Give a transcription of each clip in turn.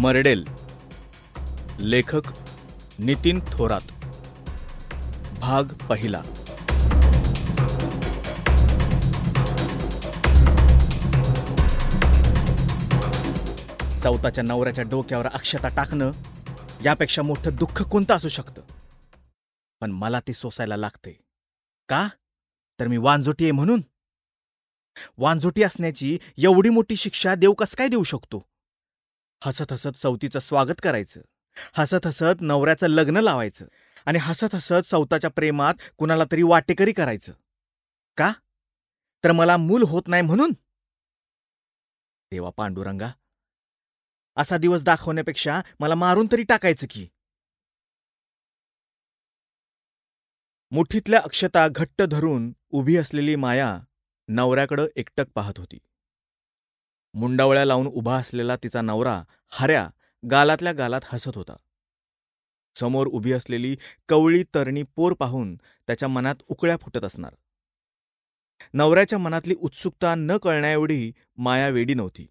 मरडेल. लेखक नितीन थोरात. भाग पहिला. सौताच्या नवऱ्याच्या डोक्यावर अक्षता टाकणं यापेक्षा मोठं दुःख कोणतं असू शकतं? पण मला ते सोसायला लागते का? तर मी वांजोटी आहे म्हणून? वांजोटी असण्याची एवढी मोठी शिक्षा देव कस काय देऊ शकतो? हसत हसत सौतीचं स्वागत करायचं. हसत हसत नवऱ्याचं लग्न लावायचं. आणि हसत हसत सौताच्या प्रेमात कुणाला तरी वाटेकरी करायचं. का? तर मला मूल होत नाही म्हणून? देवा पांडुरंगा असा दिवस दाखवण्यापेक्षा मला मारून तरी टाकायचं की? मुठीतल्या अक्षता घट्ट धरून उभी असलेली माया नवऱ्याकडं एकटक पाहत होती. मुंडावळ्या लावून उभा असलेला तिचा नवरा हऱ्या गालातल्या गालात हसत होता. समोर उभी असलेली कवळी तरणी पोर पाहून त्याच्या मनात उकळ्या फुटत असणार. नवऱ्याच्या मनातली उत्सुकता न कळण्याएवढी माया वेडी नव्हती.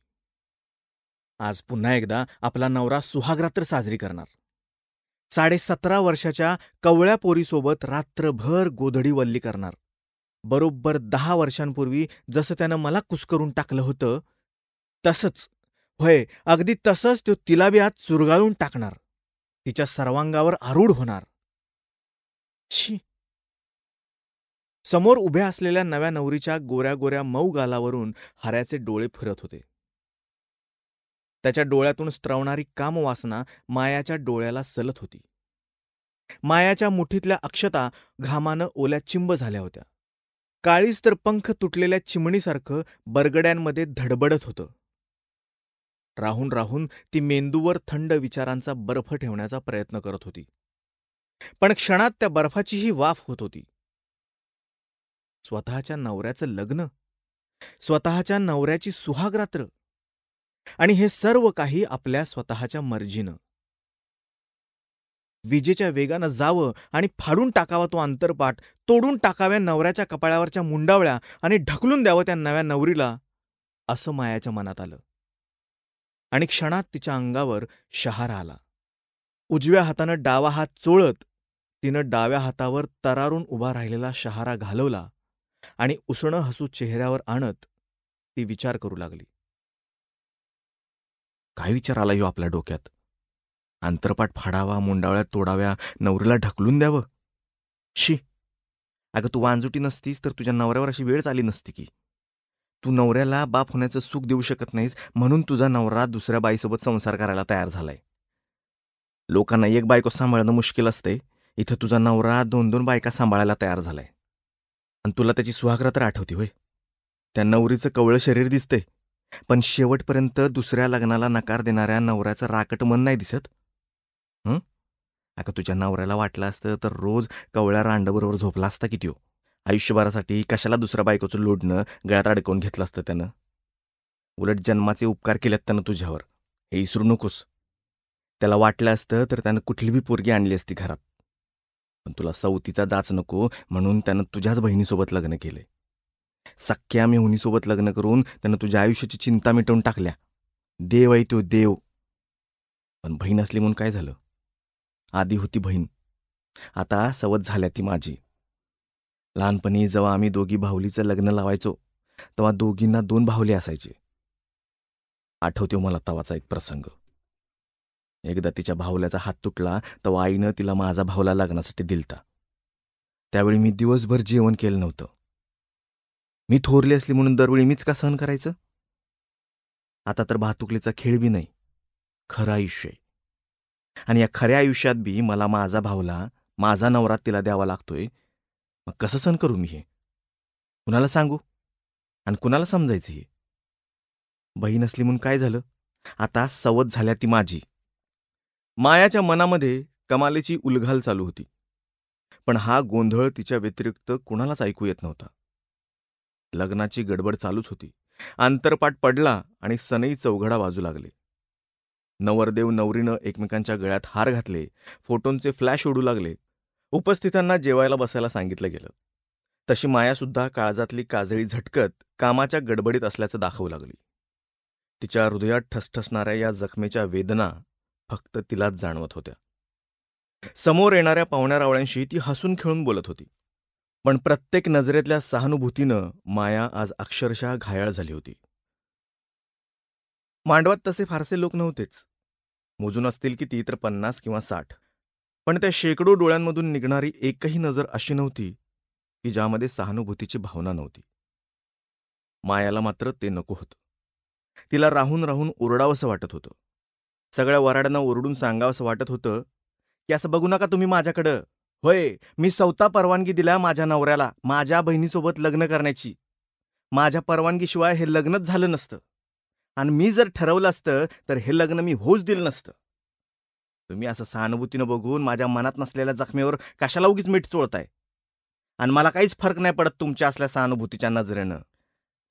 आज पुन्हा एकदा आपला नवरा सुहागरात्र साजरी करणार. साडेसतरा वर्षाच्या कवळ्या पोरीसोबत रात्रभर गोधडी वल्ली करणार. बरोबर दहा वर्षांपूर्वी जसं त्यानं मला कुस्करून टाकलं होतं तसंच. होय अगदी तसंच तो तिला बी चुरगाळून टाकणार. तिच्या सर्वांगावर आरूढ होणार. शी. समोर उभ्या असलेल्या नव्या नवरीच्या गोऱ्या गोऱ्या मऊ गालावरून हऱ्याचे डोळे फिरत होते. त्याच्या डोळ्यातून स्त्रवणारी कामवासना मायाच्या डोळ्याला सलत होती. मायाच्या मुठीतल्या अक्षता घामानं ओल्या चिंब झाल्या होत्या. काळीच तर पंख तुटलेल्या चिमणीसारखं बरगड्यांमध्ये धडबडत होतं. राहून राहून ती मेंदूवर थंड विचारांचा बर्फ ठेवण्याचा प्रयत्न करत होती. पण क्षणात त्या बर्फाचीही वाफ होत होती. स्वतःच्या नवऱ्याचं लग्न स्वतःच्या नवऱ्याची सुहागरात्र आणि हे सर्व काही आपल्या स्वतःच्या मर्जीनं. विजेच्या वेगानं जावं आणि फाडून टाकावा तो आंतरपाठ तोडून टाकाव्या नवऱ्याच्या कपाळावरच्या मुंडावळ्या आणि ढकलून द्यावं त्या नव्या नवरीला असं मायाच्या मनात आलं. आणि क्षणात तिच्या अंगावर शहारा आला. उजव्या हातानं डावा हात चोळत तिनं डाव्या हातावर तरारून उभा राहिलेला शहारा घालवला आणि उसणं हसू चेहऱ्यावर आणत ती विचार करू लागली. काय विचार आला यो आपल्या डोक्यात? आंतरपाठ फाडावा मुंडावळ्यात तोडाव्या नवरीला ढकलून द्यावं? शी. अगं तू वांजुटी नसतीस तर तुझ्या नवऱ्यावर अशी वेळ आली नसती की. तू नवऱ्याला बाप होण्याचं सुख देऊ शकत नाहीस म्हणून तुझा नवरा दुसऱ्या बाईसोबत संसार करायला तयार झालाय. लोकांना एक बायको सांभाळणं मुश्किल असते. इथं तुझा नवरा दोन दोन बायका सांभाळायला तयार झालाय. आणि तुला त्याची सुहागरा तर आठवती होय. त्या नवरीचं कवळं शरीर दिसते पण शेवटपर्यंत दुसऱ्या लग्नाला नकार देणाऱ्या नवऱ्याचं राकट मन नाही दिसत. हं? अगं तुझ्या नवऱ्याला वाटलं असतं तर रोज कवळ्या रांडबरोबर झोपला असता की त्यो हो? आयुष्यभरासाठी कशाला दुसऱ्या बायकोचं लोडणं गळ्यात अडकवून घेतलं असतं त्यानं? उलट जन्माचे उपकार केलेत त्यानं तुझ्यावर. हे इसरू नकोस. त्याला वाटलं असतं तर त्यानं कुठली बी पोरगी आणली असती घरात. पण तुला सवतीचा जाच नको म्हणून त्यानं तुझ्याच बहिणीसोबत लग्न केले सख्या मेहुनीसोबत लग्न करून त्यानं तुझ्या आयुष्याची चिंता मिटवून टाकल्या. देव आहे तो देव. पण बहीण असली म्हणून काय झालं? आधी होती बहीण. आता सवत झाल्या ती माझी. लहानपणी जेव्हा आम्ही दोघी भावलीचं लग्न लावायचो तेव्हा दोघींना दोन भावले असायचे. आठवते हो मला तवाचा एक प्रसंग. एकदा तिच्या भावल्याचा हात तुटला तेव्हा आईनं तिला माझा भावला लग्नासाठी दिलता. त्यावेळी मी दिवसभर जेवण केलं नव्हतं. मी थोरली असली म्हणून दरवेळी मीच का सहन करायचं? आता तर भातुकलीचा खेळ बी नाही. खरं आयुष्य आहे. आणि या खऱ्या आयुष्यात बी मला माझा भावला माझा नवरा तिला द्यावा लागतोय मग कसं सण करू मी हे? कुणाला सांगू? आणि कुणाला समजायचं हे? बहीण असली म्हणून काय झालं? आता सवत झाल्या ती माझी. मायाच्या मनामध्ये कमालीची उलघाल चालू होती. पण हा गोंधळ तिच्या व्यतिरिक्त कुणालाच ऐकू येत नव्हता. लग्नाची गडबड चालूच होती. आंतरपाठ पडला आणि सनई चौघडा वाजू लागले. नवरदेव नवरीनं एकमेकांच्या गळ्यात हार घातले. फोटोंचे फ्लॅश उडू लागले. उपस्थितांना जेवायला बसायला सांगितलं गेलं. तशी मायासुद्धा काळजातली काजळी झटकत कामाच्या गडबडीत असल्याचं दाखवू लागली. तिच्या हृदयात ठसठसणाऱ्या या जखमेच्या वेदना फक्त तिलाच जाणवत होत्या. समोर येणाऱ्या पाहुण्यारावळ्यांशी ती हसून खेळून बोलत होती. पण प्रत्येक नजरेतल्या सहानुभूतीनं माया आज अक्षरशः घायाळ झाली होती. मांडवात तसे फारसे लोक नव्हतेच. मोजून असतील की ती तर पन्नास किंवा साठ. पण त्या शेकडो डोळ्यांमधून निघणारी एकही नजर अशी नव्हती की ज्यामध्ये सहानुभूतीची भावना नव्हती. मायाला मात्र ते नको होतं. तिला राहून राहून ओरडावंसं वाटत होतं. सगळ्या वराड्यांना ओरडून सांगावंसं वाटत होतं की असं बघू नका तुम्ही माझ्याकडं. होय मी स्वतः परवानगी दिल्या माझ्या नवऱ्याला माझ्या बहिणीसोबत लग्न करण्याची. माझ्या परवानगीशिवाय हे लग्नच झालं नसतं. आणि मी जर ठरवलं असतं तर हे लग्न मी होऊच दिलं नसतं. तुम्ही असं सहानुभूतीनं बघून माझ्या मनात नसलेल्या जखमेवर कशाला उगीच मीठ चोळताय? आणि मला काहीच फरक नाही पडत तुमच्या असल्या सहानुभूतीच्या नजरेनं.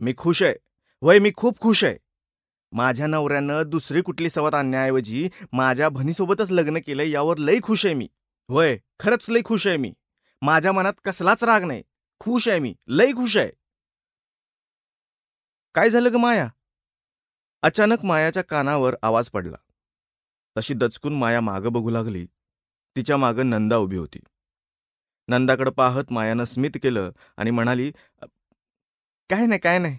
मी खुश आहे. वय मी खूप खुश आहे. माझ्या नवऱ्यानं दुसरी कुठली सवत आणण्याऐवजी माझ्या भनीसोबतच लग्न केलं यावर लई खुश आहे मी. होय खरंच लई खुश आहे मी. माझ्या मनात कसलाच राग नाही. खुश आहे मी. लई खुश आहे. काय झालं ग माया? अचानक मायाच्या कानावर आवाज पडला. तशी दचकून माया मागं बघू लागली. तिच्या मागं नंदा उभी होती. नंदाकडं पाहत मायानं स्मित केलं आणि म्हणाली काय नाही काय नाही.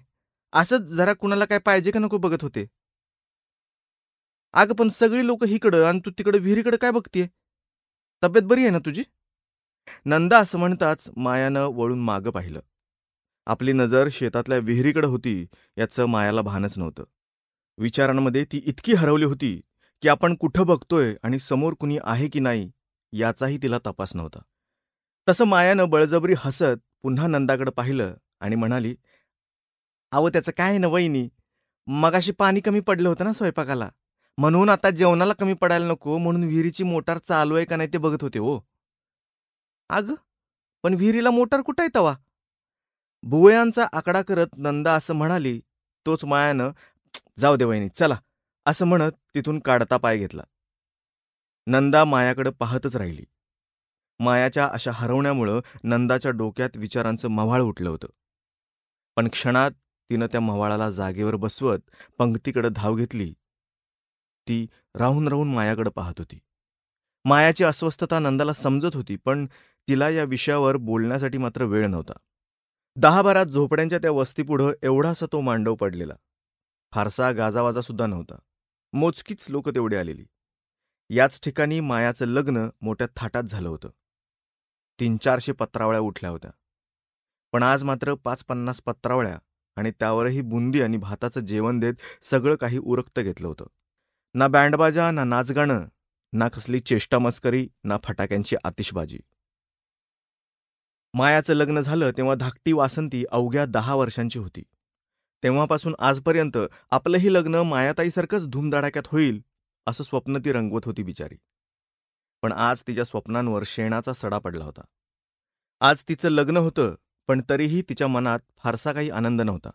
असंच जरा कुणाला काय पाहिजे का नको बघत होते? अगं पण सगळी लोक हिकडं आणि तू तिकडं विहिरीकडं काय बघतीये? तब्येत बरी आहे ना तुझी? नंदा असं म्हणताच मायानं वळून मागं पाहिलं. आपली नजर शेतातल्या विहिरीकडे होती याचं मायाला भानच नव्हतं. विचारांमध्ये ती इतकी हरवली होती की आपण कुठं बघतोय आणि समोर कुणी आहे की नाही याचाही तिला तपास नव्हता. तसं मायानं बळजबरी हसत पुन्हा नंदाकडे पाहिलं आणि म्हणाली अहो त्याचं काय ना वहिनी? मगाशी पाणी कमी पडलं होतं ना स्वयंपाकाला. म्हणून आता जेवणाला कमी पडायला नको म्हणून विहिरीची मोटार चालू आहे का नाही ते बघत होते हो. अग पण विहिरीला मोटार कुठं आहे तवा? भुवयांचा आकडा करत नंदा असं म्हणाली तोच मायानं जाऊ दे वहिनी चला असं म्हणत तिथून काढता पाय घेतला. नंदा मायाकडे पाहतच राहिली. मायाच्या अशा हरवण्यामुळं नंदाच्या डोक्यात विचारांचं मव्हाळ उठलं होतं. पण क्षणात तिनं त्या मवाळाला जागेवर बसवत पंक्तीकडे धाव घेतली. ती राहून राहून मायाकडे पाहत होती. मायाची अस्वस्थता नंदाला समजत होती पण तिला या विषयावर बोलण्यासाठी मात्र वेळ नव्हता. दहा बारा झोपड्यांच्या त्या वस्तीपुढं एवढासा तो मांडव पडलेला. फारसा गाजावाजा सुद्धा नव्हता. मोजकीच लोक तेवढी आलेली. याच ठिकाणी मायाचं लग्न मोठ्या थाटात झालं होतं. तीन चारशे पत्रावळ्या उठल्या होत्या. पण आज मात्र पाच पन्नास पत्रावळ्या आणि त्यावरही बुंदी आणि भाताचं जेवण देत सगळं काही उरक्त घेतलं होतं. ना बँडबाजा ना नाचगाणं ना कसली चेष्टा मस्करी ना फटाक्यांची आतिषबाजी. मायाचं लग्न झालं तेव्हा धाकटी वासंती अवघ्या दहा वर्षांची होती. तेव्हापासून आजपर्यंत आपलंही लग्न मायाताईसारखंच धूमधडाक्यात होईल असं स्वप्न ती रंगवत होती बिचारी. पण आज तिच्या स्वप्नांवर शेणाचा सडा पडला होता. आज तिचं लग्न होतं पण तरीही तिच्या मनात फारसा काही आनंद नव्हता.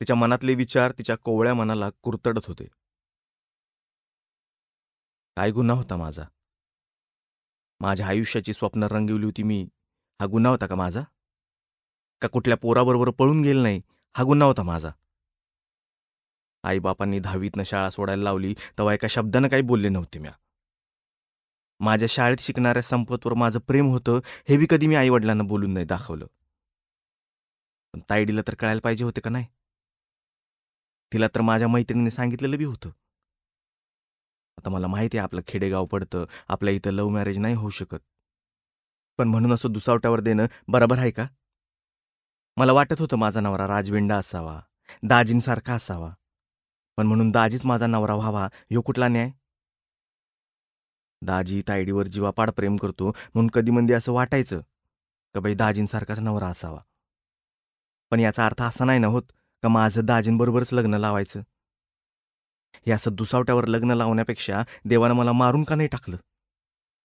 तिच्या मनातले विचार तिच्या कोवळ्या मनाला कुरतडत होते. काय गुन्हा होता माझा? माझ्या आयुष्याची स्वप्न रंगवली होती मी. हा गुन्हा होता का माझा? का कुठल्या पोराबरोबर पळून गेल नाही? हा गुन्हा होता माझा. आईबापांनी दहावीतनं शाळा सोडायला लावली तेव्हा एका शब्दानं काही बोलले नव्हते म्या. माझ्या शाळेत शिकणाऱ्या संपतवर माझं प्रेम होतं हे बी कधी मी आईवडिलांना बोलून नाही दाखवलं. पण ताईडीला तर कळायला पाहिजे होते का नाही? तिला तर माझ्या मैत्रिणीने सांगितलेलं बी होतं. आता मला माहिती आहे आपलं खेडेगाव पडतं आपल्या इथं लव्ह मॅरेज नाही होऊ शकत. पण म्हणून असं दुसावट्यावर देणं बरोबर आहे का? मला वाटत होतं माझा नवरा राजविंडा असावा दाजींसारखा असावा. पण म्हणून दाजीच माझा नवरा व्हावा ह्यो कुठला न्याय? दाजी तायडीवर जीवापाड प्रेम करतो म्हणून कधी मंदी असं वाटायचं का बाई दाजींसारखाच नवरा असावा? पण याचा अर्थ असा नाही ना होत का माझं दाजींबरोबरच लग्न लावायचं? हे असं दुसावट्यावर लग्न लावण्यापेक्षा देवानं मला मारून का नाही टाकलं?